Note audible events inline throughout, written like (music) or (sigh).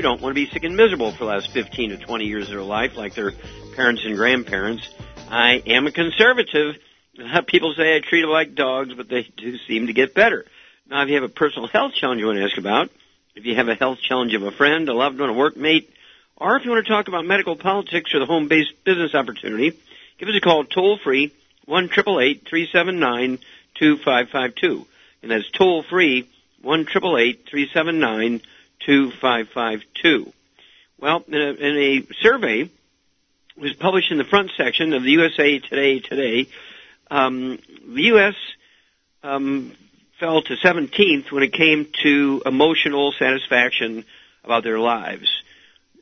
who don't want to be sick and miserable for the last 15 to 20 years of their life like their parents and grandparents. I am a conservative. (laughs) People say I treat them like dogs, but they do seem to get better. Now, if you have a personal health challenge you want to ask about, if you have a health challenge of a friend, a loved one, a workmate, or if you want to talk about medical politics or the home-based business opportunity, give us a call toll free one triple eight three seven nine two five five two, and that's toll free one triple eight three seven nine two five five two. Well, in a, in a survey was published in the front section of the USA Today today, um, the U.S. Um, fell to 17th when it came to emotional satisfaction about their lives,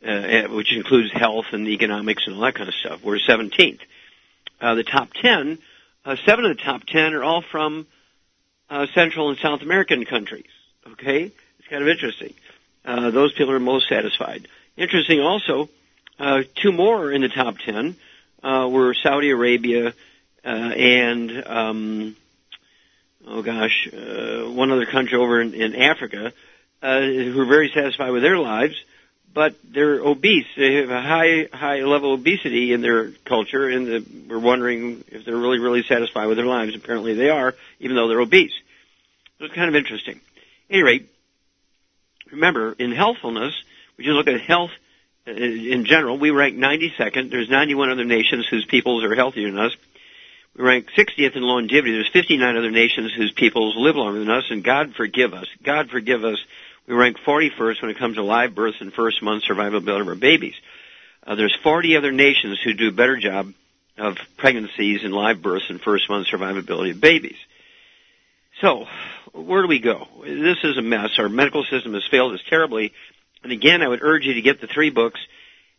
uh, eh, which includes health and economics and all that kind of stuff. We're 17th. Uh, the top 10, uh, seven of the top 10 are all from uh, Central and South American countries. Okay, it's kind of interesting. Uh, those people are most satisfied. Interesting also, uh, two more in the top 10 were Saudi Arabia and um, oh gosh, uh, one other country over in, in Africa, uh, who are very satisfied with their lives, but they're obese. They have a high, high level of obesity in their culture, and the, we're wondering if they're really, really satisfied with their lives. Apparently they are, even though they're obese. So it's kind of interesting. At any rate, remember, in healthfulness, we just look at health uh, in general, we rank 92nd. There's 91 other nations whose peoples are healthier than us. We rank 60th in longevity. There's 59 other nations whose peoples live longer than us, and God forgive us. God forgive us. We rank 41st when it comes to live births and first month survivability of our babies. Uh, there's 40 other nations who do a better job of pregnancies and live births and first month survivability of babies. So, where do we go? This is a mess. Our medical system has failed us terribly. And again, I would urge you to get the three books,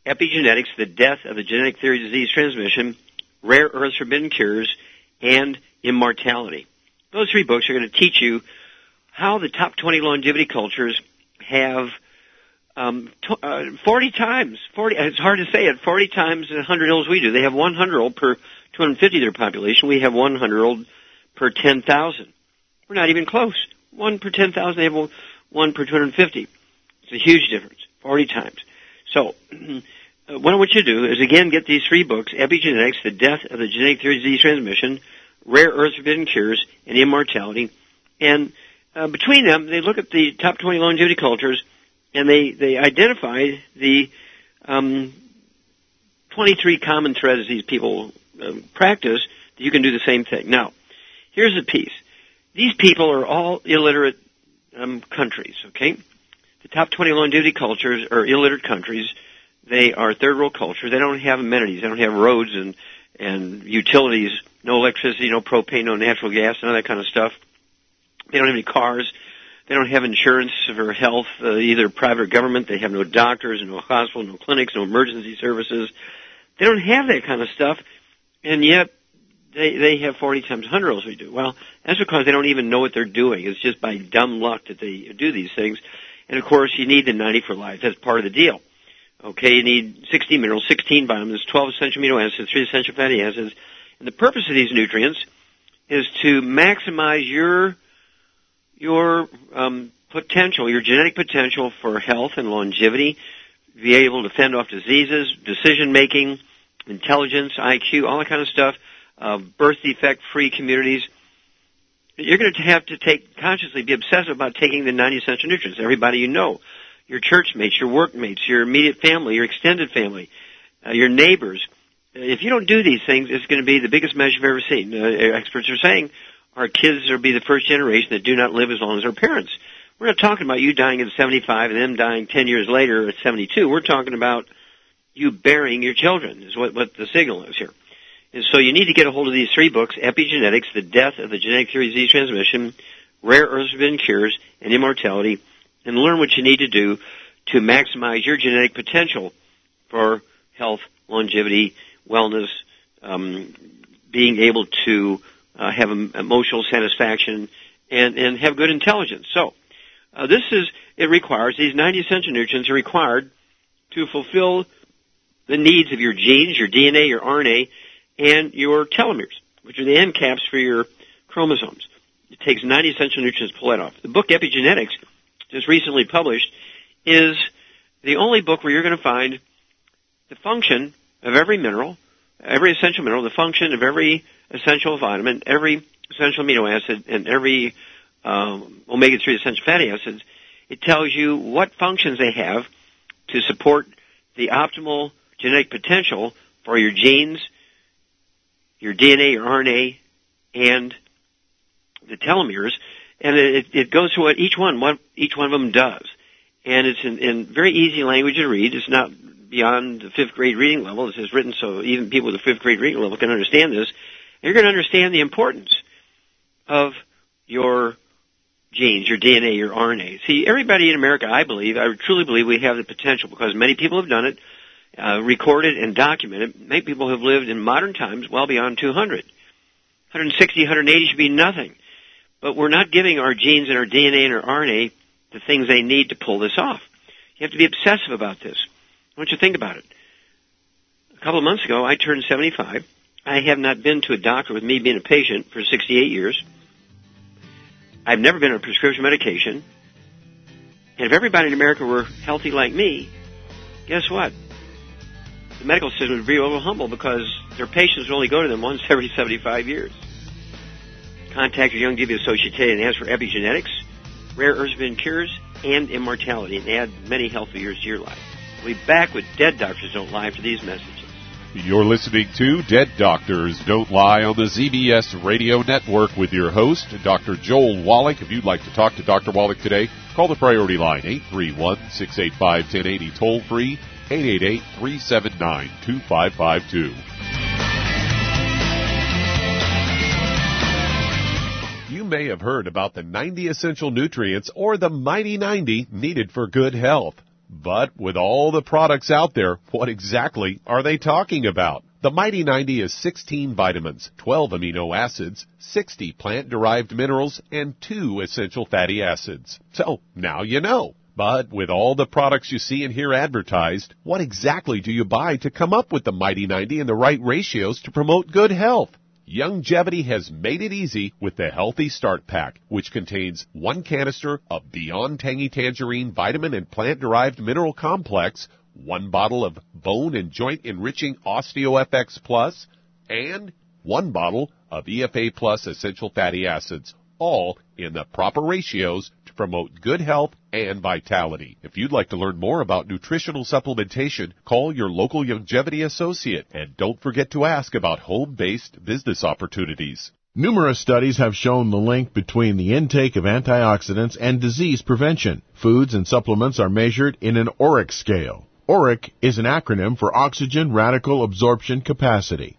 Epigenetics, The Death of the Genetic Theory of Disease Transmission, Rare Earths Forbidden Cures, and Immortality. Those three books are going to teach you how the top 20 longevity cultures have um, t- uh, 40 times, 40, it's hard to say it, 40 times 100 year olds we do. They have 100 old per 250 of their population. We have 100 old per 10,000. We're not even close. One per 10,000, they have one per 250. It's a huge difference, 40 times. So, (clears throat) Uh, what I want you to do is again get these three books, Epigenetics, The Death of the Genetic Theory of Disease Transmission, Rare Earth Forbidden Cures, and Immortality. And uh, between them, they look at the top 20 longevity cultures, and they, they identify the um, 23 common threads these people uh, practice that you can do the same thing. Now, here's the piece. These people are all illiterate um, countries, okay? The top 20 longevity cultures are illiterate countries they are third world culture. They don't have amenities. They don't have roads and and utilities. No electricity, no propane, no natural gas, none of that kind of stuff. They don't have any cars. They don't have insurance for health, uh, either private or government. They have no doctors, no hospital, no clinics, no emergency services. They don't have that kind of stuff, and yet they they have 40 times 100 as we do. Well, that's because they don't even know what they're doing. It's just by dumb luck that they do these things. And of course, you need the 90 for life. That's part of the deal. Okay, you need 60 minerals, 16 vitamins, 12 essential amino acids, 3 essential fatty acids. And the purpose of these nutrients is to maximize your, your, um, potential, your genetic potential for health and longevity, be able to fend off diseases, decision making, intelligence, IQ, all that kind of stuff, uh, birth defect free communities. You're going to have to take consciously be obsessive about taking the 90 essential nutrients. Everybody you know your church mates, your workmates, your immediate family, your extended family, uh, your neighbors. If you don't do these things, it's going to be the biggest mess you've ever seen. Uh, experts are saying our kids will be the first generation that do not live as long as their parents. We're not talking about you dying at 75 and them dying 10 years later at 72. We're talking about you burying your children is what, what the signal is here. And so you need to get a hold of these three books, Epigenetics, The Death of the Genetic Theory of Disease Transmission, Rare Earths Forbidden Cures, and Immortality, and learn what you need to do to maximize your genetic potential for health, longevity, wellness, um, being able to uh, have emotional satisfaction, and, and have good intelligence. So, uh, this is, it requires, these 90 essential nutrients are required to fulfill the needs of your genes, your DNA, your RNA, and your telomeres, which are the end caps for your chromosomes. It takes 90 essential nutrients to pull that off. The book Epigenetics, just recently published, is the only book where you're going to find the function of every mineral, every essential mineral, the function of every essential vitamin, every essential amino acid, and every um, omega-3 essential fatty acids. It tells you what functions they have to support the optimal genetic potential for your genes, your DNA, your RNA, and the telomeres, and it, it goes through what each one, what each one of them does. And it's in, in very easy language to read. It's not beyond the fifth grade reading level. It's written so even people with the fifth grade reading level can understand this. You're going to understand the importance of your genes, your DNA, your RNA. See, everybody in America, I believe, I truly believe we have the potential because many people have done it uh, recorded and documented. Many people have lived in modern times well beyond 200. 160, 180 should be nothing. But we're not giving our genes and our DNA and our RNA the things they need to pull this off. You have to be obsessive about this. I want you to think about it. A couple of months ago, I turned 75. I have not been to a doctor with me being a patient for 68 years. I've never been on prescription medication. And if everybody in America were healthy like me, guess what? The medical system would be a little humble because their patients only go to them once every 75 years. Contact your Youngevity associate today and ask for epigenetics, rare earths cures, and immortality, and add many healthy years to your life. We'll be back with Dead Doctors Don't Lie for these messages. You're listening to Dead Doctors Don't Lie on the ZBS Radio Network with your host, Dr. Joel Wallach. If you'd like to talk to Dr. Wallach today, call the priority line 831 685 1080 toll free 888 379 2552. You may have heard about the 90 essential nutrients or the Mighty 90 needed for good health. But with all the products out there, what exactly are they talking about? The Mighty 90 is 16 vitamins, 12 amino acids, 60 plant-derived minerals, and 2 essential fatty acids. So, now you know. But with all the products you see and hear advertised, what exactly do you buy to come up with the Mighty 90 and the right ratios to promote good health? Youngevity has made it easy with the Healthy Start Pack, which contains one canister of Beyond Tangy Tangerine vitamin and plant derived mineral complex, one bottle of bone and joint enriching OsteoFX Plus, and one bottle of EFA Plus essential fatty acids, all in the proper ratios promote good health and vitality. If you'd like to learn more about nutritional supplementation, call your local Youngevity associate and don't forget to ask about home-based business opportunities. Numerous studies have shown the link between the intake of antioxidants and disease prevention. Foods and supplements are measured in an ORAC scale. ORAC is an acronym for Oxygen Radical Absorption Capacity.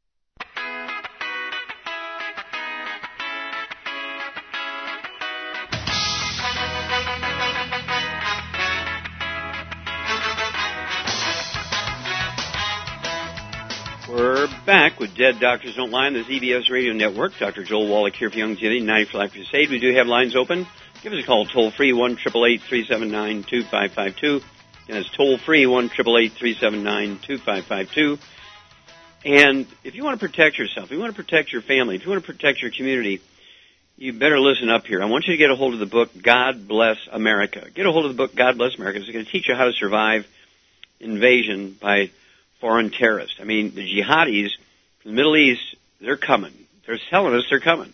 With Dead Doctors Don't Lie on the ZBS Radio Network. Dr. Joel Wallach here for Youngevity 95 Crusade. We do have lines open. Give us a call toll free one triple eight three seven nine two five five two. And it's toll free one triple eight three seven nine two five five two. And if you want to protect yourself, if you want to protect your family, if you want to protect your community, you better listen up here. I want you to get a hold of the book God Bless America. Get a hold of the book God Bless America. It's going to teach you how to survive invasion by foreign terrorists. I mean, the jihadis the Middle East, they're coming. They're telling us they're coming.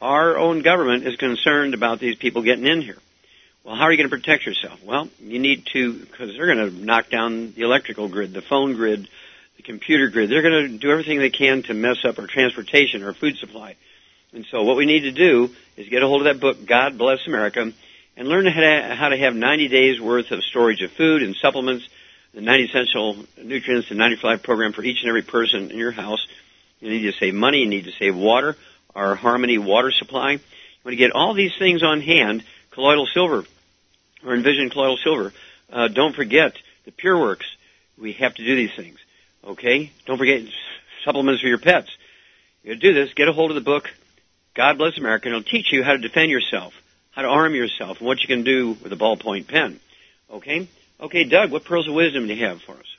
Our own government is concerned about these people getting in here. Well, how are you going to protect yourself? Well, you need to, because they're going to knock down the electrical grid, the phone grid, the computer grid. They're going to do everything they can to mess up our transportation, our food supply. And so what we need to do is get a hold of that book, God Bless America, and learn how to have 90 days worth of storage of food and supplements, the 90 essential nutrients and 95 program for each and every person in your house. You need to save money. You need to save water. Our Harmony water supply. You want to get all these things on hand. Colloidal silver or Envision colloidal silver. Uh, don't forget the Pure Works. We have to do these things. Okay? Don't forget supplements for your pets. You do this. Get a hold of the book, God Bless America, and it'll teach you how to defend yourself, how to arm yourself, and what you can do with a ballpoint pen. Okay? Okay, Doug, what pearls of wisdom do you have for us?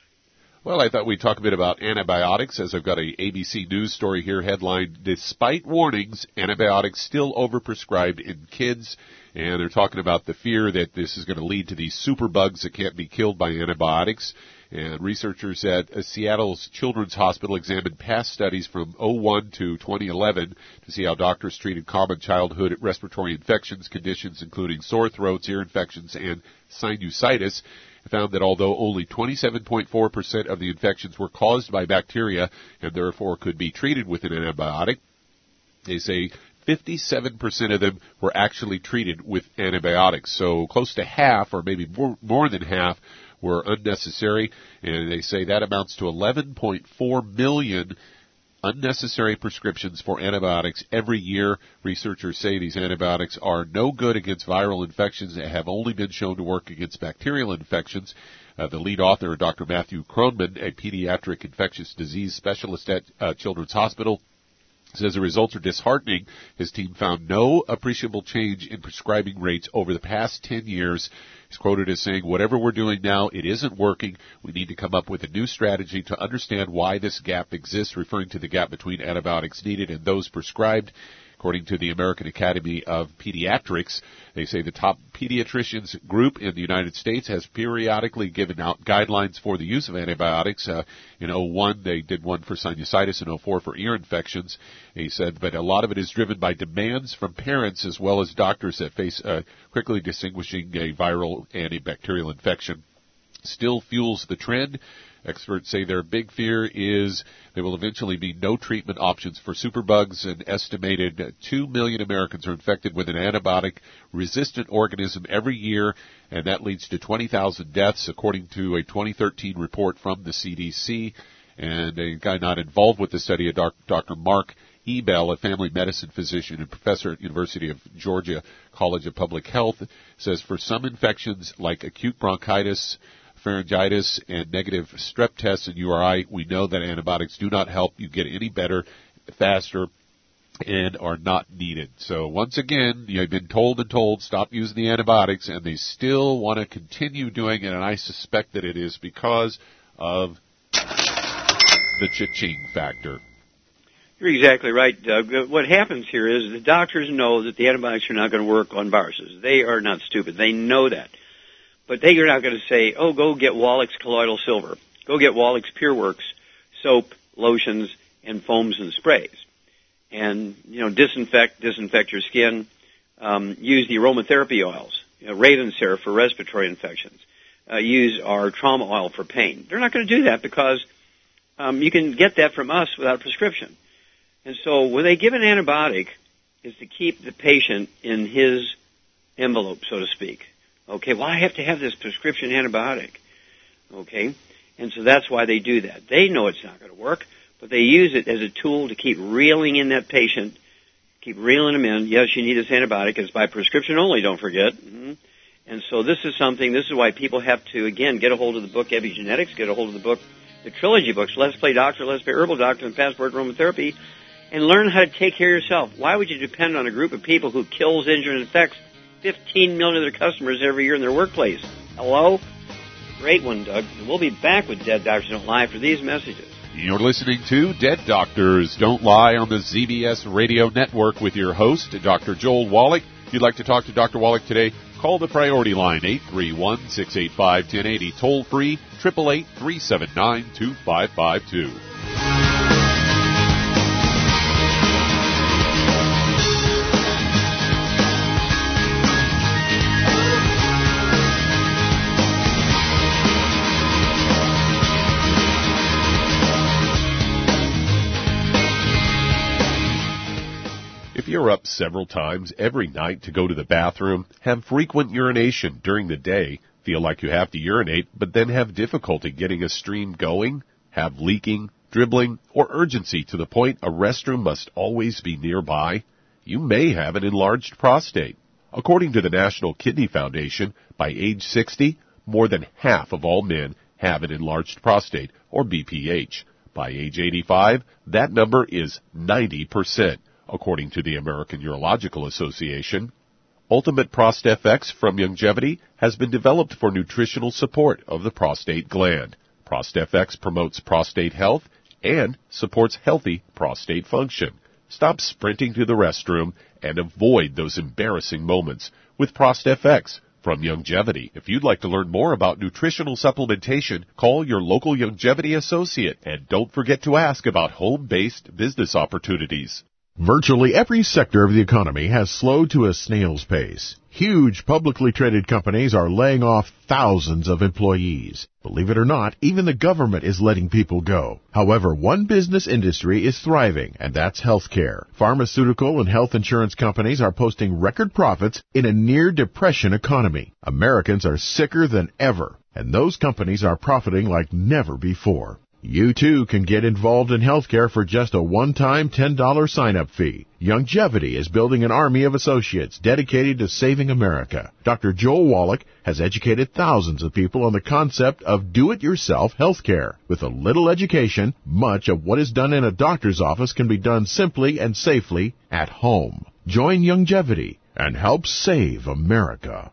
Well, I thought we'd talk a bit about antibiotics, as I've got a ABC News story here headline, Despite warnings, antibiotics still overprescribed in kids. And they're talking about the fear that this is going to lead to these superbugs that can't be killed by antibiotics. And researchers at uh, Seattle's Children's Hospital examined past studies from 01 to 2011 to see how doctors treated common childhood respiratory infections, conditions including sore throats, ear infections, and sinusitis. Found that although only 27.4% of the infections were caused by bacteria and therefore could be treated with an antibiotic, they say 57% of them were actually treated with antibiotics. So close to half, or maybe more, more than half, were unnecessary, and they say that amounts to 11.4 million unnecessary prescriptions for antibiotics every year. Researchers say these antibiotics are no good against viral infections and have only been shown to work against bacterial infections. Uh, the lead author, Dr. Matthew Kronman, a pediatric infectious disease specialist at uh, Children's Hospital, says the results are disheartening. His team found no appreciable change in prescribing rates over the past 10 years. He's quoted as saying, whatever we're doing now, it isn't working. We need to come up with a new strategy to understand why this gap exists, referring to the gap between antibiotics needed and those prescribed. According to the American Academy of Pediatrics, they say the top pediatricians group in the United States has periodically given out guidelines for the use of antibiotics. Uh, in 01, they did one for sinusitis, and 04 for ear infections. He said, but a lot of it is driven by demands from parents as well as doctors that face uh, quickly distinguishing a viral antibacterial infection still fuels the trend. Experts say their big fear is there will eventually be no treatment options for superbugs. An estimated 2 million Americans are infected with an antibiotic resistant organism every year, and that leads to 20,000 deaths, according to a 2013 report from the CDC. And a guy not involved with the study, Dr. Mark Ebell, a family medicine physician and professor at University of Georgia College of Public Health, says for some infections like acute bronchitis, pharyngitis and negative strep tests and URI, we know that antibiotics do not help you get any better faster and are not needed. So once again, you've been told and told stop using the antibiotics and they still want to continue doing it and I suspect that it is because of the cha-ching factor. You're exactly right, Doug. Uh, what happens here is the doctors know that the antibiotics are not going to work on viruses. They are not stupid. They know that. But they are not going to say, oh, go get Wallach's colloidal silver. Go get Wallach's PureWorks soap, lotions, and foams and sprays. And, you know, disinfect, disinfect your skin. Um, use the aromatherapy oils. You know, Ravensara for respiratory infections. Uh, use our trauma oil for pain. They're not going to do that because um, you can get that from us without a prescription. And so when they give an antibiotic, is to keep the patient in his envelope, so to speak. Okay, well, I have to have this prescription antibiotic. Okay, and so that's why they do that. They know it's not going to work, but they use it as a tool to keep reeling in that patient, keep reeling them in. Yes, you need this antibiotic. It's by prescription only, don't forget. Mm-hmm. And so this is something, this is why people have to, again, get a hold of the book Epigenetics, get a hold of the book the trilogy books, Let's Play Doctor, Let's Play Herbal Doctor, and Passport Aromatherapy, and learn how to take care of yourself. Why would you depend on a group of people who kills, injures, and infects 15 million of their customers every year in their workplace. Hello? Great one, Doug. And we'll be back with Dead Doctors Don't Lie for these messages. You're listening to Dead Doctors Don't Lie on the ZBS Radio Network with your host, Dr. Joel Wallach. If you'd like to talk to Dr. Wallach today, call the priority line 831 685 1080, toll free 888 379 2552. are up several times every night to go to the bathroom, have frequent urination during the day, feel like you have to urinate, but then have difficulty getting a stream going, have leaking, dribbling, or urgency to the point a restroom must always be nearby, you may have an enlarged prostate. According to the National Kidney Foundation, by age 60, more than half of all men have an enlarged prostate, or BPH. By age 85, that number is 90% according to the American Urological Association. Ultimate ProstFX from Youngevity has been developed for nutritional support of the prostate gland. ProstFX promotes prostate health and supports healthy prostate function. Stop sprinting to the restroom and avoid those embarrassing moments with ProstFX from Youngevity. If you'd like to learn more about nutritional supplementation, call your local Youngevity associate and don't forget to ask about home-based business opportunities. Virtually every sector of the economy has slowed to a snail's pace. Huge publicly traded companies are laying off thousands of employees. Believe it or not, even the government is letting people go. However, one business industry is thriving, and that's healthcare. Pharmaceutical and health insurance companies are posting record profits in a near depression economy. Americans are sicker than ever, and those companies are profiting like never before. You too can get involved in healthcare for just a one-time $10 sign-up fee. Youngevity is building an army of associates dedicated to saving America. Dr. Joel Wallach has educated thousands of people on the concept of do-it-yourself healthcare. With a little education, much of what is done in a doctor's office can be done simply and safely at home. Join Youngevity and help save America.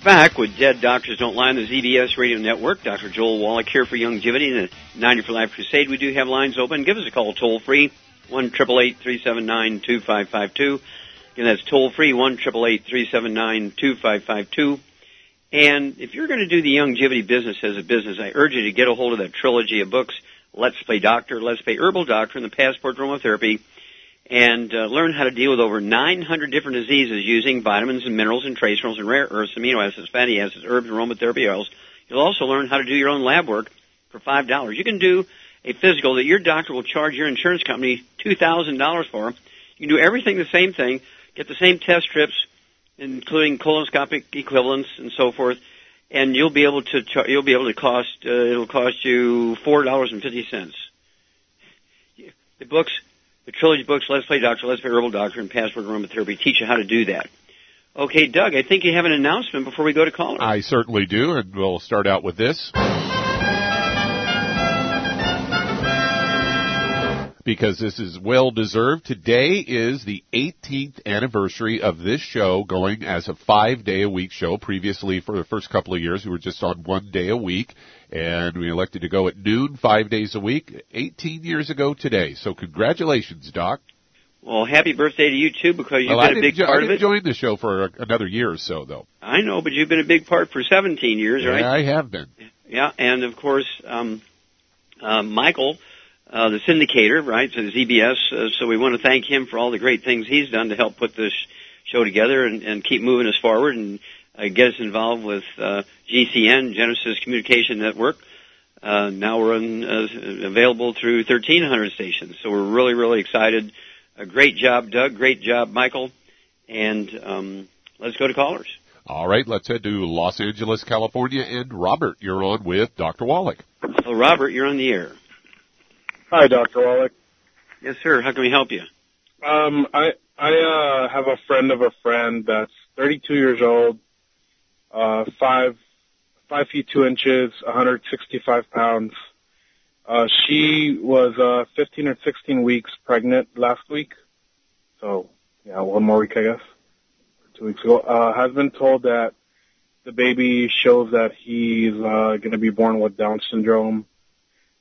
back with Dead Doctors Don't Lie on the ZBS Radio Network. Dr. Joel Wallach here for Youngevity and the 90 for Life Crusade. We do have lines open. Give us a call toll free, 1 379 2552 Again, that's toll free, 1 379 2552 And if you're going to do the Youngevity business as a business, I urge you to get a hold of that trilogy of books, Let's Play Doctor, Let's Play Herbal Doctor, and the Passport Aromatherapy and uh, learn how to deal with over 900 different diseases using vitamins and minerals and trace minerals and rare earths, amino acids, fatty acids, herbs, aromatherapy oils. You'll also learn how to do your own lab work for five dollars. You can do a physical that your doctor will charge your insurance company two thousand dollars for. You can do everything the same thing, get the same test strips, including colonoscopic equivalents and so forth, and you'll be able to char- you'll be able to cost uh, it'll cost you four dollars and fifty cents. The books the trilogy books, Let's Play Doctor, Let's Play Herbal Doctor, and Passport Aromatherapy teach you how to do that. Okay, Doug, I think you have an announcement before we go to callers. I certainly do, and we'll start out with this. Because this is well deserved. Today is the 18th anniversary of this show going as a five day a week show. Previously, for the first couple of years, we were just on one day a week, and we elected to go at noon five days a week 18 years ago today. So congratulations, Doc. Well, happy birthday to you too, because you've well, been a big jo- part I of it. joined the show for a, another year or so, though. I know, but you've been a big part for 17 years, right? I have been. Yeah, and of course, um, uh, Michael, uh, the syndicator, right, so ZBS. Uh, so we want to thank him for all the great things he's done to help put this show together and, and keep moving us forward and uh, get us involved with uh, GCN, Genesis Communication Network. Uh, now we're on, uh, available through 1,300 stations. So we're really, really excited. A great job, Doug. Great job, Michael. And um, let's go to callers. All right, let's head to Los Angeles, California, and Robert, you're on with Dr. Wallach. So, Robert, you're on the air. Hi, Dr. Wallach. Yes, sir. How can we help you? Um, I I uh, have a friend of a friend that's 32 years old, uh, five five feet two inches, 165 pounds. Uh, she was uh, 15 or 16 weeks pregnant last week, so yeah, one more week I guess, two weeks ago. Uh, has been told that the baby shows that he's uh, going to be born with Down syndrome.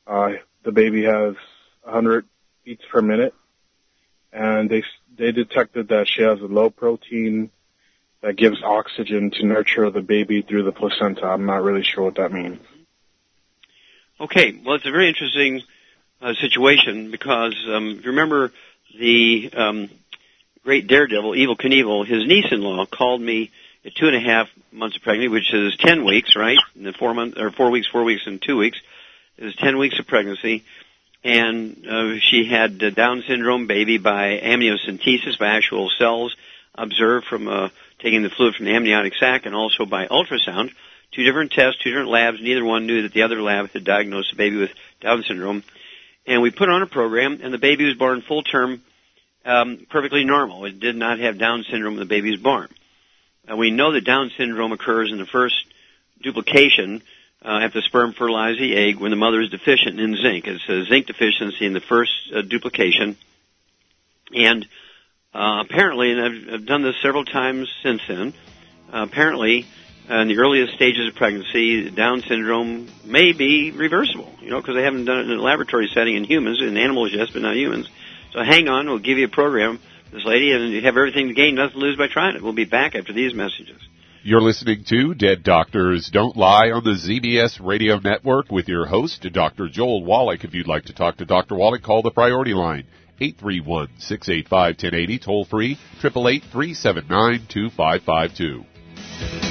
Uh, the baby has 100 beats per minute, and they they detected that she has a low protein that gives oxygen to nurture the baby through the placenta. I'm not really sure what that means. Okay, well, it's a very interesting uh, situation because um, if you remember the um, great daredevil, Evel Knievel, his niece-in-law called me at two and a half months of pregnancy, which is ten weeks, right? And the four months or four weeks, four weeks, and two weeks is ten weeks of pregnancy, and uh, she had a Down syndrome baby by amniocentesis, by actual cells observed from uh, taking the fluid from the amniotic sac, and also by ultrasound two different tests, two different labs. Neither one knew that the other lab had diagnosed the baby with Down syndrome. And we put on a program, and the baby was born full term, um, perfectly normal. It did not have Down syndrome when the baby was born. Uh, we know that Down syndrome occurs in the first duplication uh, after the sperm fertilize the egg when the mother is deficient in zinc. It's a zinc deficiency in the first uh, duplication. And uh, apparently, and I've, I've done this several times since then, uh, apparently uh, in the earliest stages of pregnancy, Down syndrome may be reversible, you know, because they haven't done it in a laboratory setting in humans, in animals, yes, but not humans. So hang on, we'll give you a program, this lady, and you have everything to gain, nothing to lose by trying it. We'll be back after these messages. You're listening to Dead Doctors Don't Lie on the ZBS Radio Network with your host, Dr. Joel Wallach. If you'd like to talk to Dr. Wallach, call the priority line. 831-685-1080, toll free, 888-379-2552. You've listened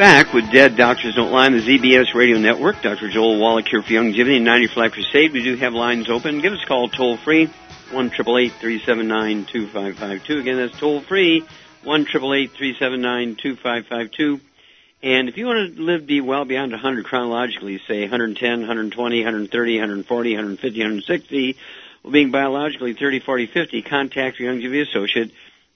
Back with Dead Doctors Don't Lie on the ZBS Radio Network. Dr. Joel Wallach here for Youngevity and 90 for Life Crusade. We do have lines open. Give us a call toll free, 1 379 2552. Again, that's toll free, 1 379 2552. And if you want to live, be well beyond 100 chronologically, say 110, 120, 130, 140, 150, 160, well, being biologically 30, 40, 50, contact your Youngevity associate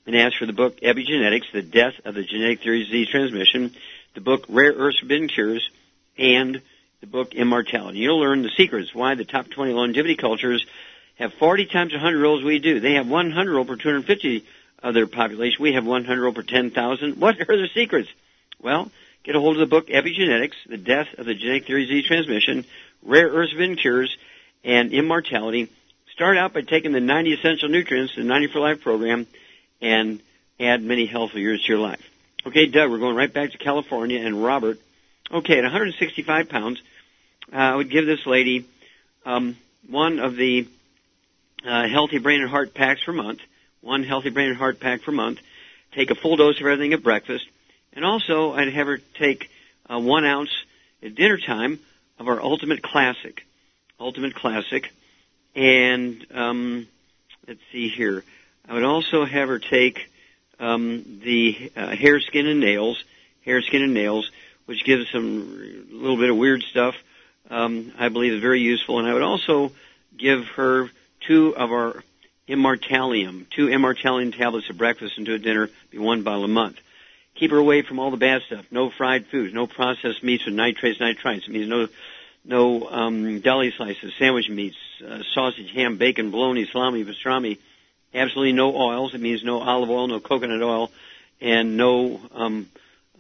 and ask for the book Epigenetics, The Death of the Genetic Theory of Disease Transmission, the book Rare Earths Forbidden Cures, and the book Immortality. You'll learn the secrets why the top 20 longevity cultures have 40 times 100 year olds we do. They have 100 year old per 250 of their population. We have 100 year per 10,000. What are the secrets? Well, get a hold of the book Epigenetics, The Death of the Genetic Theory of Disease Transmission, Rare Earths Forbidden Cures, and Immortality. Start out by taking the 90 essential nutrients, the 90 for Life program, and add many healthy years to your life. Okay, Doug, we're going right back to California and Robert. Okay, at 165 pounds, uh, I would give this lady um, one of the uh, healthy brain and heart packs per month, one healthy brain and heart pack per month. Take a full dose of everything at breakfast, and also I'd have her take uh, one ounce at dinner time of our Ultimate Classic, Ultimate Classic, and um, let's see here. I would also have her take um, the uh, hair, skin, and nails, hair, skin, and nails, which gives some a little bit of weird stuff. Um, I believe is very useful, and I would also give her two of our Immortalium, two Immortalium tablets at breakfast and to a dinner, be one bottle a month. Keep her away from all the bad stuff. No fried foods, no processed meats with nitrates, nitrites. It means no no um, deli slices, sandwich meats, uh, sausage, ham, bacon, bologna, salami, pastrami absolutely no oils. It means no olive oil, no coconut oil, and no um,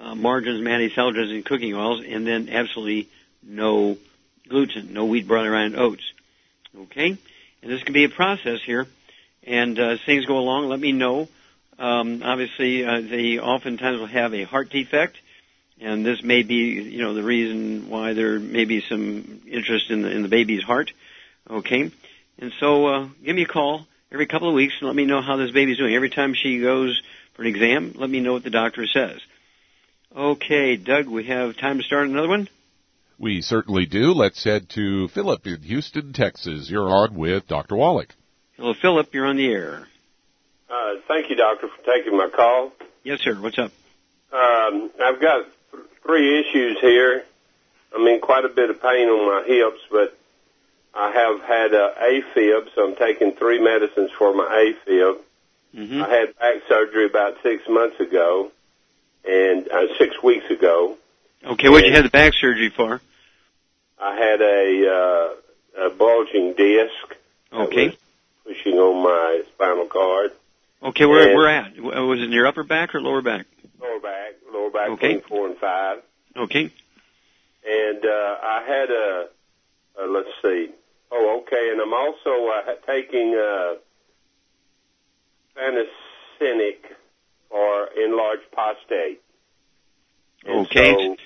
uh, margarines, mayonnaise, dressings, and cooking oils, and then absolutely no gluten, no wheat, barley, rye, and oats. Okay, and this can be a process here. And uh, as things go along, let me know. Um, obviously, uh, they oftentimes will have a heart defect, and this may be, you know, the reason why there may be some interest in the in the baby's heart. Okay, and so uh, give me a call every couple of weeks and let me know how this baby's doing. Every time she goes for an exam, let me know what the doctor says. Okay, Doug, we have time to start another one? We certainly do. Let's head to Philip in Houston, Texas. You're on with Dr. Wallach. Hello, Philip. You're on the air. Uh, thank you, doctor, for taking my call. Yes, sir. What's up? Um, I've got th- three issues here. I'm in quite a bit of pain on my hips, but I have had uh, AFib, so I'm taking three medicines for my AFib. Mm-hmm. I had back surgery about six months ago, and uh, six weeks ago. Okay, what'd you have the back surgery for? I had a, uh, a bulging disc. Okay. Pushing on my spinal cord. Okay, where And- where at? Was it in your upper back or lower back? Lower back, lower back Okay. four and five. Okay. And uh, I had a, uh, let's see. Oh, okay. And I'm also uh, taking uh, Fanacinic for enlarged prostate. And Okay. So,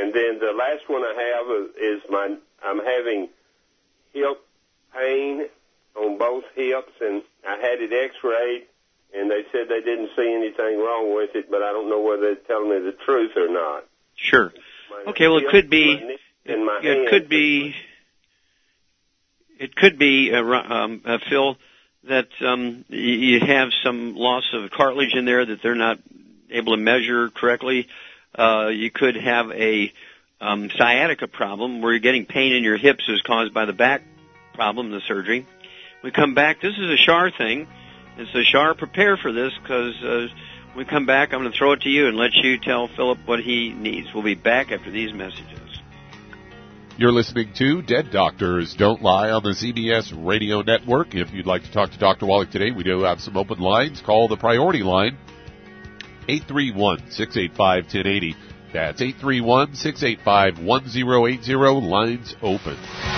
and then the last one I have is, is my I'm having hip pain on both hips, and I had it X-rayed, and they said they didn't see anything wrong with it, but I don't know whether they're telling me the truth or not. Sure. My Okay, well, it could be- It hand. could be. It could be, uh, um, uh, Phil, that um, you have some loss of cartilage in there that they're not able to measure correctly. Uh, you could have a um, sciatica problem where you're getting pain in your hips is caused by the back problem, the surgery. We come back. This is a Shar thing. It's a Shar. Prepare for this because uh, when we come back, I'm going to throw it to you and let you tell Philip what he needs. We'll be back after these messages. You're listening to Dead Doctors Don't Lie on the ZBS Radio Network. If you'd like to talk to Dr. Wallach today, we do have some open lines. Call the priority line, 831-685-1080. That's 831-685-1080. Lines open.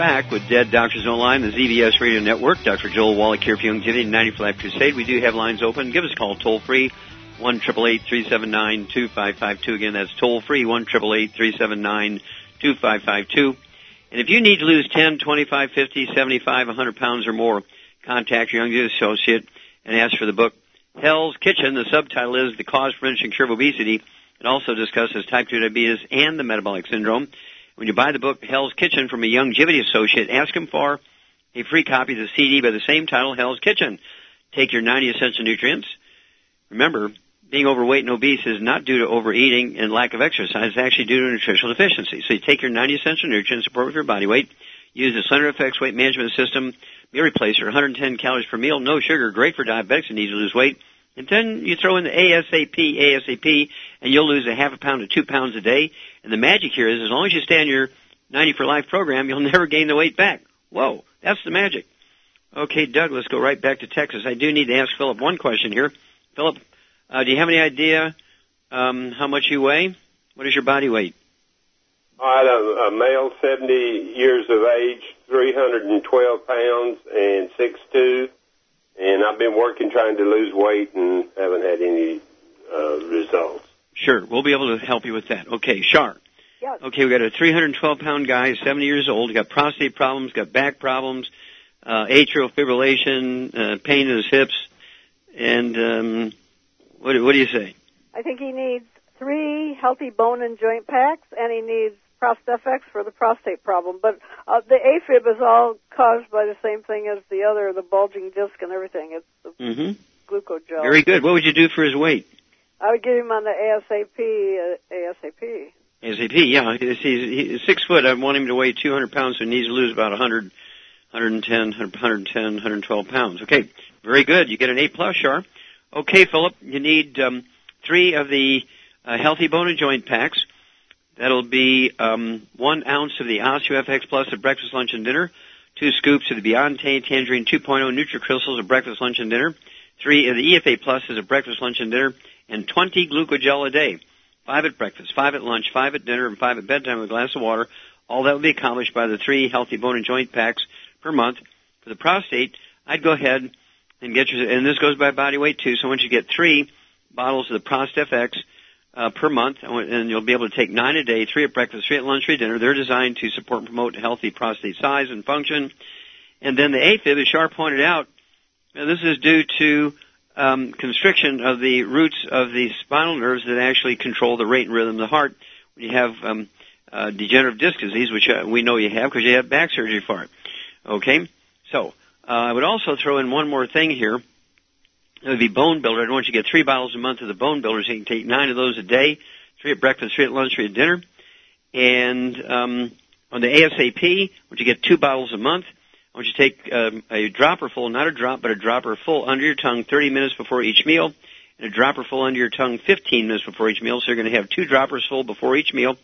back with Dead Doctors Don't Lie, the ZBS Radio Network. Dr. Joel Wallach here for 90 for Life Crusade. We do have lines open. Give us a call toll free, 1 379 2552. Again, that's toll free, 1 379 2552. And if you need to lose 10, 25, 50, 75, 100 pounds or more, contact your young associate and ask for the book Hell's Kitchen. The subtitle is The Cause, Prevention, Cure of Obesity. It also discusses type 2 diabetes and the metabolic syndrome. When you buy the book Hell's Kitchen from a Youngevity associate, ask him for a free copy of the CD by the same title, Hell's Kitchen. Take your 90 essential nutrients. Remember, being overweight and obese is not due to overeating and lack of exercise. It's actually due to nutritional deficiency. So you take your 90 essential nutrients, support with your body weight. Use the Slender FX weight management system meal replacer, 110 calories per meal, no sugar, great for diabetics who need to lose weight. And then you throw in the ASAP, ASAP, and you'll lose a half a pound to two pounds a day. And the magic here is as long as you stay on your 90 for life program, you'll (laughs) never gain the weight back. Whoa, that's the magic. Okay, Doug, let's go right back to Texas. I do need to ask Philip one question here. Philip, uh, do you have any idea um, how much you weigh? What is your body weight? I had a, a male, 70 years of age, 312 pounds, and 6'2", and I've been working trying to lose weight and haven't had any uh, results. Sure, we'll be able to help you with that. Okay, Shar. Yes. Okay, we got a 312 pound guy, 70 years old, got prostate problems, got back problems, uh, atrial fibrillation, uh, pain in his hips, and um, what, what do you say? I think he needs three healthy bone and joint packs, and he needs ProstFX for the prostate problem. But uh, the AFib is all caused by the same thing as the other, the bulging disc and everything. It's the Mm-hmm. glucogel. Very good. What would you do for his weight? I would get him on the ASAP. Uh, ASAP. ASAP, yeah. He's, he's, six foot. I want him to weigh 200 pounds, so he needs to lose about 100, 110, 110, 112 pounds. Okay, very good. You get an A plus, Shar. Okay, Philip, you need um, three of the uh, healthy bone and joint packs. That'll be um, one ounce of the OsteoFX Plus at breakfast, lunch, and dinner. Two scoops of the Beyond Tangerine 2.0 NutriCrystals at breakfast, lunch, and dinner. Three of the EFA Plus is a breakfast, lunch, and dinner. And 20 glucogel a day. Five at breakfast, five at lunch, five at dinner, and five at bedtime with a glass of water. All that will be accomplished by the three healthy bone and joint packs per month. For the prostate, I'd go ahead and get your, and this goes by body weight too, so once you get three bottles of the ProstFX, uh, per month, and you'll be able to take nine a day, three at breakfast, three at lunch, three at dinner. They're designed to support and promote healthy prostate size and function. And then the AFib, as Shar pointed out, uh, this is due to um, constriction of the roots of the spinal nerves that actually control the rate and rhythm of the heart. When you have um, uh, degenerative disc disease, which uh, we know you have because you have back surgery for it. Okay, so uh, I would also throw in one more thing here. It would be Bone Builder. I'd want you to get three bottles a month of the Bone Builder, so you can take nine of those a day, three at breakfast, three at lunch, three at dinner. And um, on the ASAP, would you get two bottles a month? I want you to take um, a dropper full, not a drop, but a dropper full under your tongue 30 minutes before each meal, and a dropper full under your tongue 15 minutes before each meal. So you're going to have two droppers full before each meal,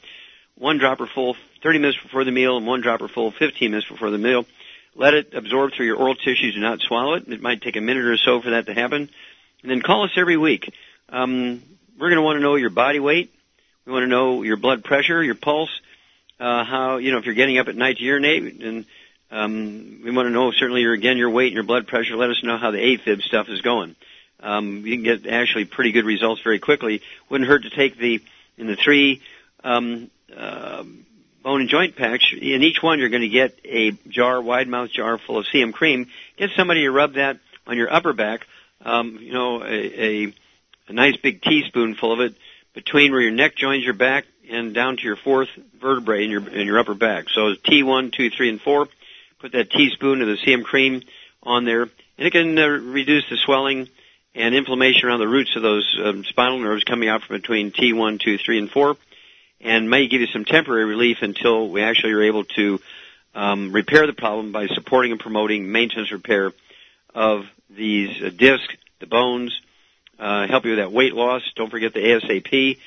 one dropper full 30 minutes before the meal, and one dropper full 15 minutes before the meal. Let it absorb through your oral tissues. Do not swallow it. It might take a minute or so for that to happen. And then call us every week. Um, we're going to want to know your body weight. We want to know your blood pressure, your pulse, uh, how, you know, if you're getting up at night to urinate, and um, we want to know certainly your, again, your weight and your blood pressure. Let us know how the AFib stuff is going. Um, you can get actually pretty good results very quickly. Wouldn't hurt to take the, in the three, um, uh, bone and joint packs. In each one, you're going to get a jar, wide mouth jar full of CM cream. Get somebody to rub that on your upper back. Um, you know, a, a, a nice big teaspoonful of it between where your neck joins your back and down to your fourth vertebrae in your in your upper back. So T1, 2, 3, and 4. Put that teaspoon of the CM cream on there, and it can uh, reduce the swelling and inflammation around the roots of those um, spinal nerves coming out from between T1, 2, 3, and 4 and may give you some temporary relief until we actually are able to um, repair the problem by supporting and promoting maintenance repair of these uh, discs, the bones, uh, help you with that weight loss. Don't forget the ASAP,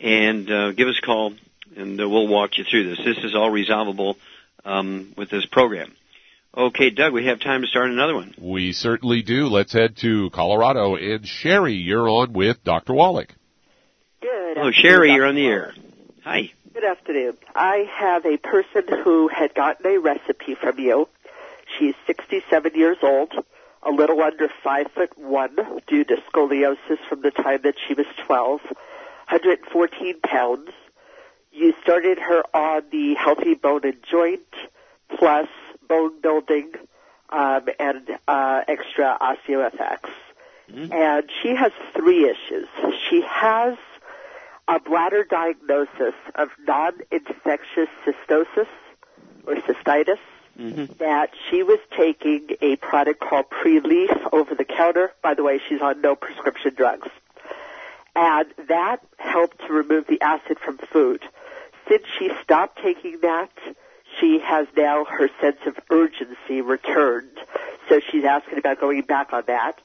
and uh, give us a call, and uh, we'll walk you through this. This is all resolvable um, with this program. Okay, Doug, we have time to start another one. We certainly do. Let's head to Colorado. And Sherry, you're on with Dr. Wallach. Good. Oh, Sherry, you're on the air. Hi. Good afternoon. I have a person who had gotten a recipe from you. She's 67 years old, a little under five foot one due to scoliosis from the time that she was 12, 114 pounds. You started her on the healthy bone and joint plus bone building um, and uh, extra OsteoFX. Mm-hmm. And she has three issues. She has a bladder diagnosis of non-infectious cystosis or cystitis Mm-hmm. that she was taking a product called Prelief over the counter. By the way, she's on no prescription drugs. And that helped to remove the acid from food. Since she stopped taking that, she has now her sense of urgency returned. So she's asking about going back on that.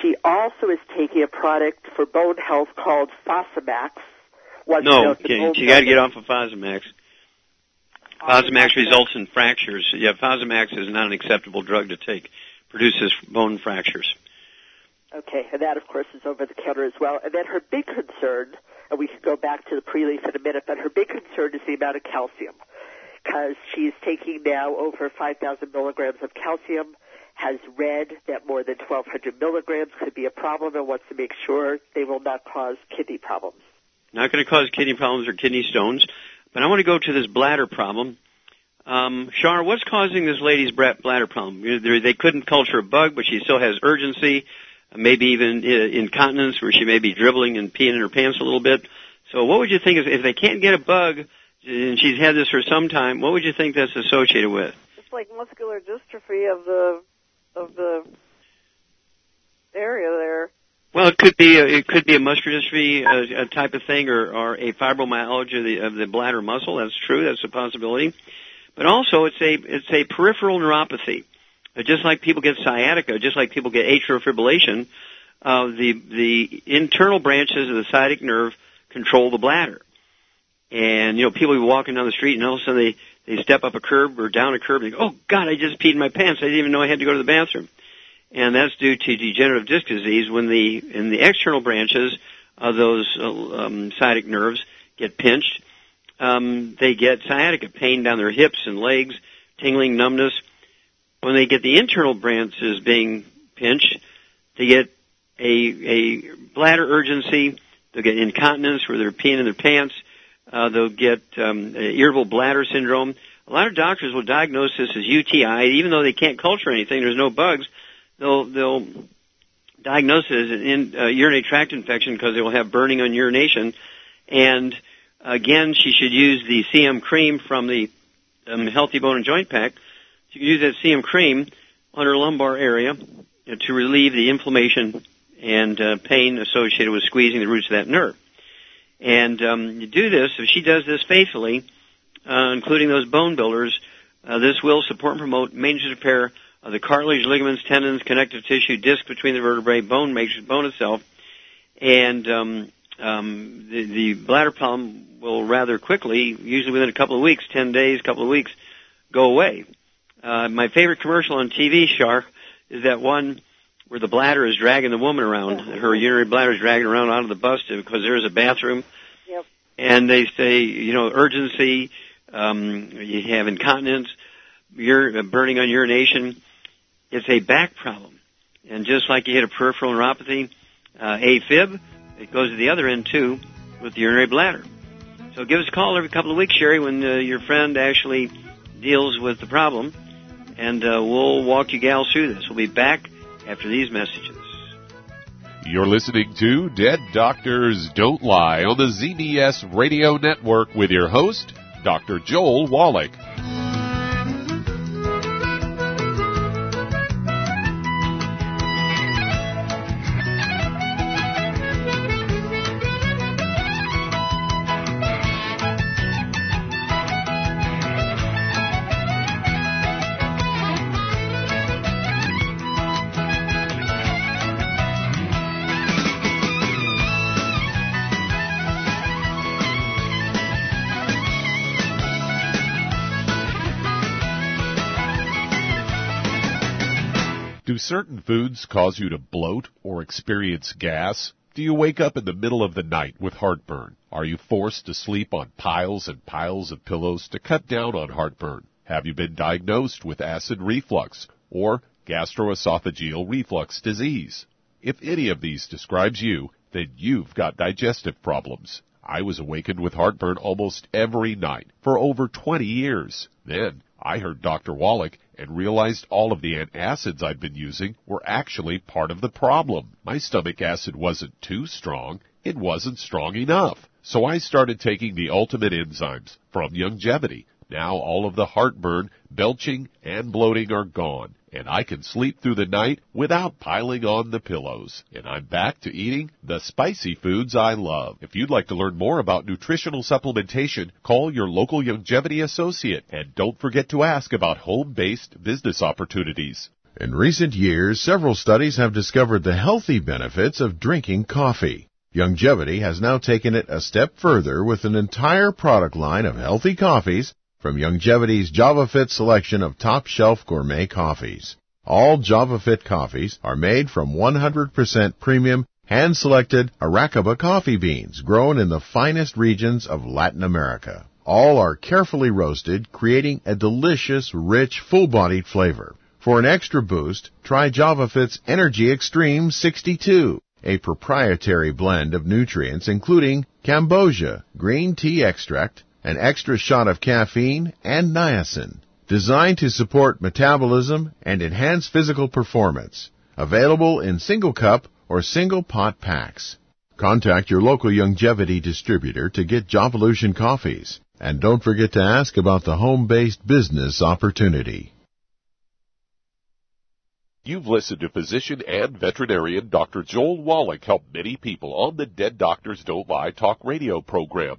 She also is taking a product for bone health called Fosamax. Once No, to you, got to get off of Fosamax. Fosamax results in fractures. Yeah, Fosamax is not an acceptable drug to take. Produces bone fractures. Okay, and that of course is over the counter as well. And then her big concern, and we can go back to the Prelief in a minute, but her big concern is the amount of calcium. Because she's taking now over 5,000 milligrams of calcium, has read that more than 1,200 milligrams could be a problem, and wants to make sure they will not cause kidney problems. Not going to cause kidney problems or kidney stones. But I want to go to this bladder problem. Um, Shar, what's causing this lady's bladder problem? They couldn't culture a bug, but she still has urgency, maybe even incontinence, where she may be dribbling and peeing in her pants a little bit. So, what would you think is if they can't get a bug, and she's had this for some time? What would you think that's associated with? It's like muscular dystrophy of the of the area there. Well, it could be a, it could be a muscular dystrophy uh, a type of thing, or, or a fibromyalgia of the, of the bladder muscle. That's true. That's a possibility. But also, it's a it's a peripheral neuropathy. Just like people get sciatica, just like people get atrial fibrillation, uh, the the internal branches of the sciatic nerve control the bladder. And you know, people be walking down the street, and all of a sudden they they step up a curb or down a curb, and they go, "Oh God, I just peed in my pants. I didn't even know I had to go to the bathroom." and that's due to degenerative disc disease when the in the external branches of those uh, um, sciatic nerves get pinched. Um, they get sciatica, pain down their hips and legs, tingling, numbness. When they get the internal branches being pinched, they get a a bladder urgency. They'll get incontinence where they're peeing in their pants. Uh, they'll get um, irritable bladder syndrome. A lot of doctors will diagnose this as UTI, even though they can't culture anything. There's no bugs they'll they'll diagnose it as an in, uh, urinary tract infection because they will have burning on urination. And again, she should use the CM cream from the um, Healthy Bone and Joint Pack. She can use that CM cream on her lumbar area to relieve the inflammation and uh, pain associated with squeezing the roots of that nerve. And um, you do this if she does this faithfully, uh, including those bone builders. Uh, this will support and promote maintenance repair of the cartilage, ligaments, tendons, connective tissue, disc between the vertebrae, bone matrix, bone itself, and um, um, the, the bladder problem will rather quickly, usually within a couple of weeks, ten days, couple of weeks, go away. Uh, my favorite commercial on TV, Shar, is that one where the bladder is dragging the woman around. Her urinary bladder is dragging around out of the bus because there is a bathroom. Yep. And they say, you know, urgency, um, you have incontinence, you're uh, burning on urination. It's a back problem. And just like you hit a peripheral neuropathy, uh, AFib, it goes to the other end too with the urinary bladder. So give us a call every couple of weeks, Sherry, when uh, your friend actually deals with the problem, and uh, we'll walk you gals through this. We'll be back after these messages. You're listening to Dead Doctors Don't Lie on the ZBS Radio Network with your host, Dr. Joel Wallach. Certain foods cause you to bloat or experience gas? Do you wake up in the middle of the night with heartburn? Are you forced to sleep on piles and piles of pillows to cut down on heartburn? Have you been diagnosed with acid reflux or gastroesophageal reflux disease? If any of these describes you, then you've got digestive problems. I was awakened with heartburn almost every night for over 20 years. Then I heard Dr. Wallach and realized all of the antacids I'd been using were actually part of the problem. My stomach acid wasn't too strong, it wasn't strong enough. So I started taking the ultimate enzymes from Youngevity. Now all of the heartburn, belching, and bloating are gone, and I can sleep through the night without piling on the pillows. And I'm back to eating the spicy foods I love. If you'd like to learn more about nutritional supplementation, call your local Youngevity associate and don't forget to ask about home-based business opportunities. In recent years, several studies have discovered the healthy benefits of drinking coffee. Youngevity has now taken it a step further with an entire product line of healthy coffees from Youngevity's JavaFit selection of top shelf gourmet coffees. All JavaFit coffees are made from 100% premium hand selected Arabica coffee beans grown in the finest regions of Latin America. All are carefully roasted, creating a delicious, rich, full-bodied flavor. For an extra boost, try JavaFit's Energy Extreme 62 a proprietary blend of nutrients including Cambogia, green tea extract, an extra shot of caffeine, and niacin, designed to support metabolism and enhance physical performance. Available in single cup or single pot packs. Contact your local Youngevity distributor to get Javalution coffees. And don't forget to ask about the home-based business opportunity. You've listened to physician and veterinarian Dr. Joel Wallach help many people on the Dead Doctors Don't Lie talk radio program.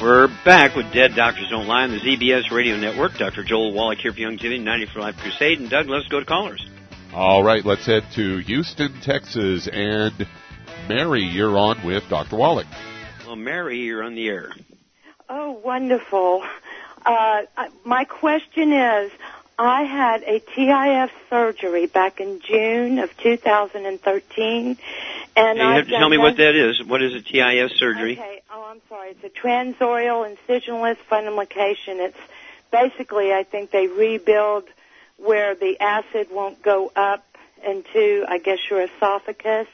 We're back with Dead Doctors Don't Lie on the ZBS Radio Network. Dr. Joel Wallach here for Youngevity, 90 for Life Crusade. And Doug, let's go to callers. All right, let's head to Houston, Texas. And Mary, you're on with Dr. Wallach. Well, Mary, you're on the air. Oh, wonderful. Uh, my question is, I had a TIF surgery back in June of 2013, and you have to tell me what that is. What is a TIS surgery? Okay. Oh, I'm sorry. It's a transoral incisionless fundoplication. It's basically, I think they rebuild where the acid won't go up into, I guess, your esophagus,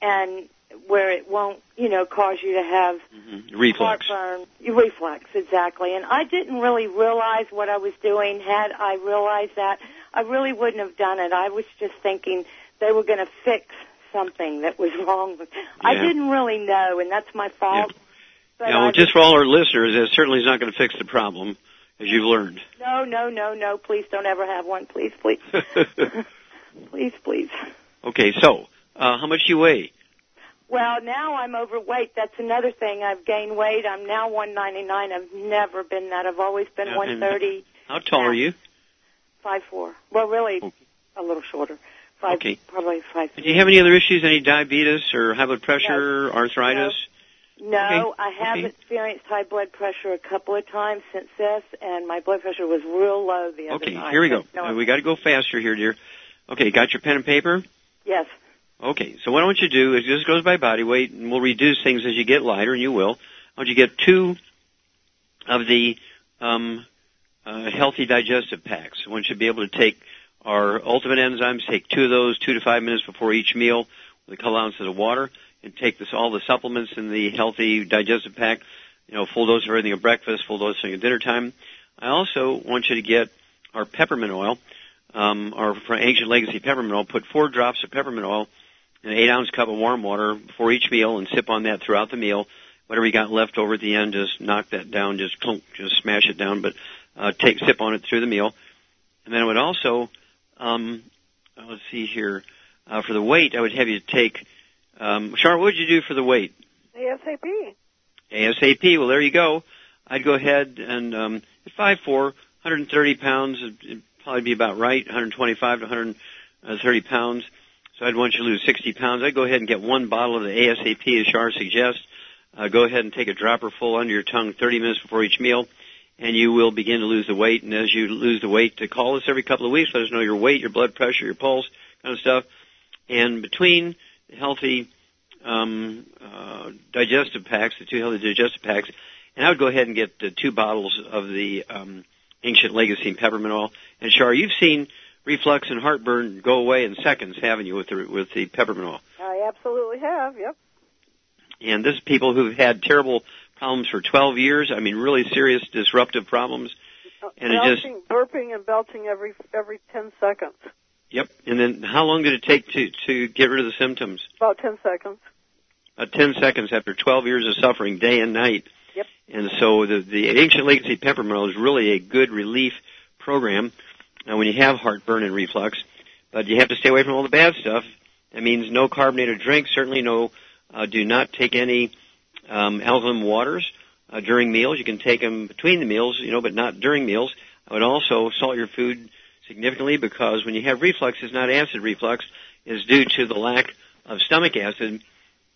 and where it won't, you know, cause you to have mm-hmm. reflux. Heartburn. Reflux, exactly. And I didn't really realize what I was doing. Had I realized that, I really wouldn't have done it. I was just thinking they were going to fix something that was (laughs) wrong with. Yeah. I didn't really know, and that's my fault. Yeah. But yeah, well, just for all our listeners, it certainly is not going to fix the problem, as you've learned. No, no, no, no. Please don't ever have one. Please, please. (laughs) please, please. Okay, so, uh, how much do you weigh? Well, now I'm overweight. That's another thing. I've gained weight. I'm now 199. I've never been that. I've always been Yeah, 130. How tall are you? Five four. Well, really, a little shorter. Five, Okay. probably five. Do you have any other issues? Any diabetes or high blood pressure, arthritis? No, Okay, I have okay. experienced high blood pressure a couple of times since this, and my blood pressure was real low the other Okay, night. here we go. No, Uh, we got to go faster here, dear. Okay, got your pen and paper? Yes. Okay, so what I want you to do is this goes by body weight, and we'll reduce things as you get lighter, and you will. I want you to get two of the um, uh, healthy digestive packs. One should be able to take our ultimate enzymes, take two of those, two to five minutes before each meal, with a couple ounces of water, and take this all the supplements in the healthy digestive pack. You know, full dose of everything at breakfast, full dose at dinner time. I also want you to get our peppermint oil, um, our from Ancient Legacy peppermint oil. Put four drops of peppermint oil in an eight ounce cup of warm water before each meal and sip on that throughout the meal. Whatever you got left over at the end, just knock that down, just clunk, just smash it down, but uh, take sip on it through the meal. And then I would also, um, let's see here, uh, for the weight, I would have you take, um, Charlotte, what would you do for the weight? ASAP. ASAP. Well, there you go. I'd go ahead and um, at five four, 130 pounds would probably be about right. 125 to 130 pounds. So I'd want you to lose 60 pounds. I'd go ahead and get one bottle of the ASAP, as Shar suggests. Uh, go ahead and take a dropper full under your tongue 30 minutes before each meal, and you will begin to lose the weight. And as you lose the weight, to call us every couple of weeks, let us know your weight, your blood pressure, your pulse, kind of stuff. And between healthy um, uh, digestive packs, the two healthy digestive packs, and I would go ahead and get the two bottles of the um, Ancient Legacy Peppermint Oil. And Shar, you've seen reflux and heartburn go away in seconds, haven't you, with the with the peppermint oil? I absolutely have. Yep. And this is people who've had terrible problems for 12 years. I mean, really serious disruptive problems. And belching, it just burping and belching every every 10 seconds. Yep. And then how long did it take to to get rid of the symptoms? About 10 seconds. Uh, 10 seconds after 12 years of suffering, day and night. Yep. And so the the Ancient Legacy Peppermint Oil is really a good relief program uh, when you have heartburn and reflux. But you have to stay away from all the bad stuff. That means no carbonated drinks. Certainly no. Uh, do not take any um, alkaline waters uh, during meals. You can take them between the meals, you know, but not during meals. I would also salt your food significantly because when you have reflux, it's not acid reflux, is due to the lack of stomach acid,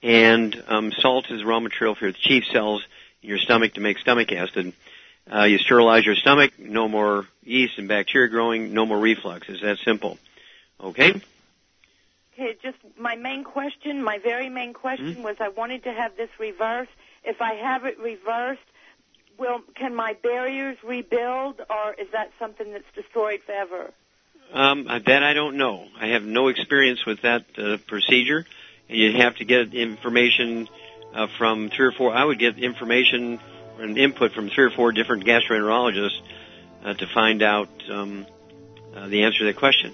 and um, salt is raw material for the chief cells in your stomach to make stomach acid. Uh, you sterilize your stomach, no more yeast and bacteria growing, no more reflux. It's that simple. Okay? Okay, just my main question, my very main question mm-hmm. was I wanted to have this reversed. If I have it reversed, will can my barriers rebuild or is that something that's destroyed forever? Um, that I don't know. I have no experience with that uh, procedure, and you have to get information uh, from three or four. I would get information and input from three or four different gastroenterologists uh, to find out um, uh, the answer to that question.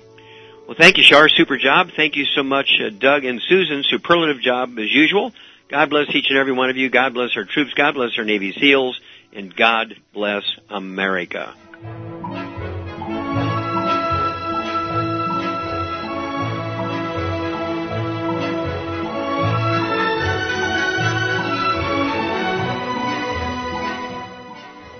Well, thank you, Shar. Super job. Thank you so much, uh, Doug and Susan. Superlative job as usual. God bless each and every one of you. God bless our troops. God bless our Navy SEALs. And God bless America.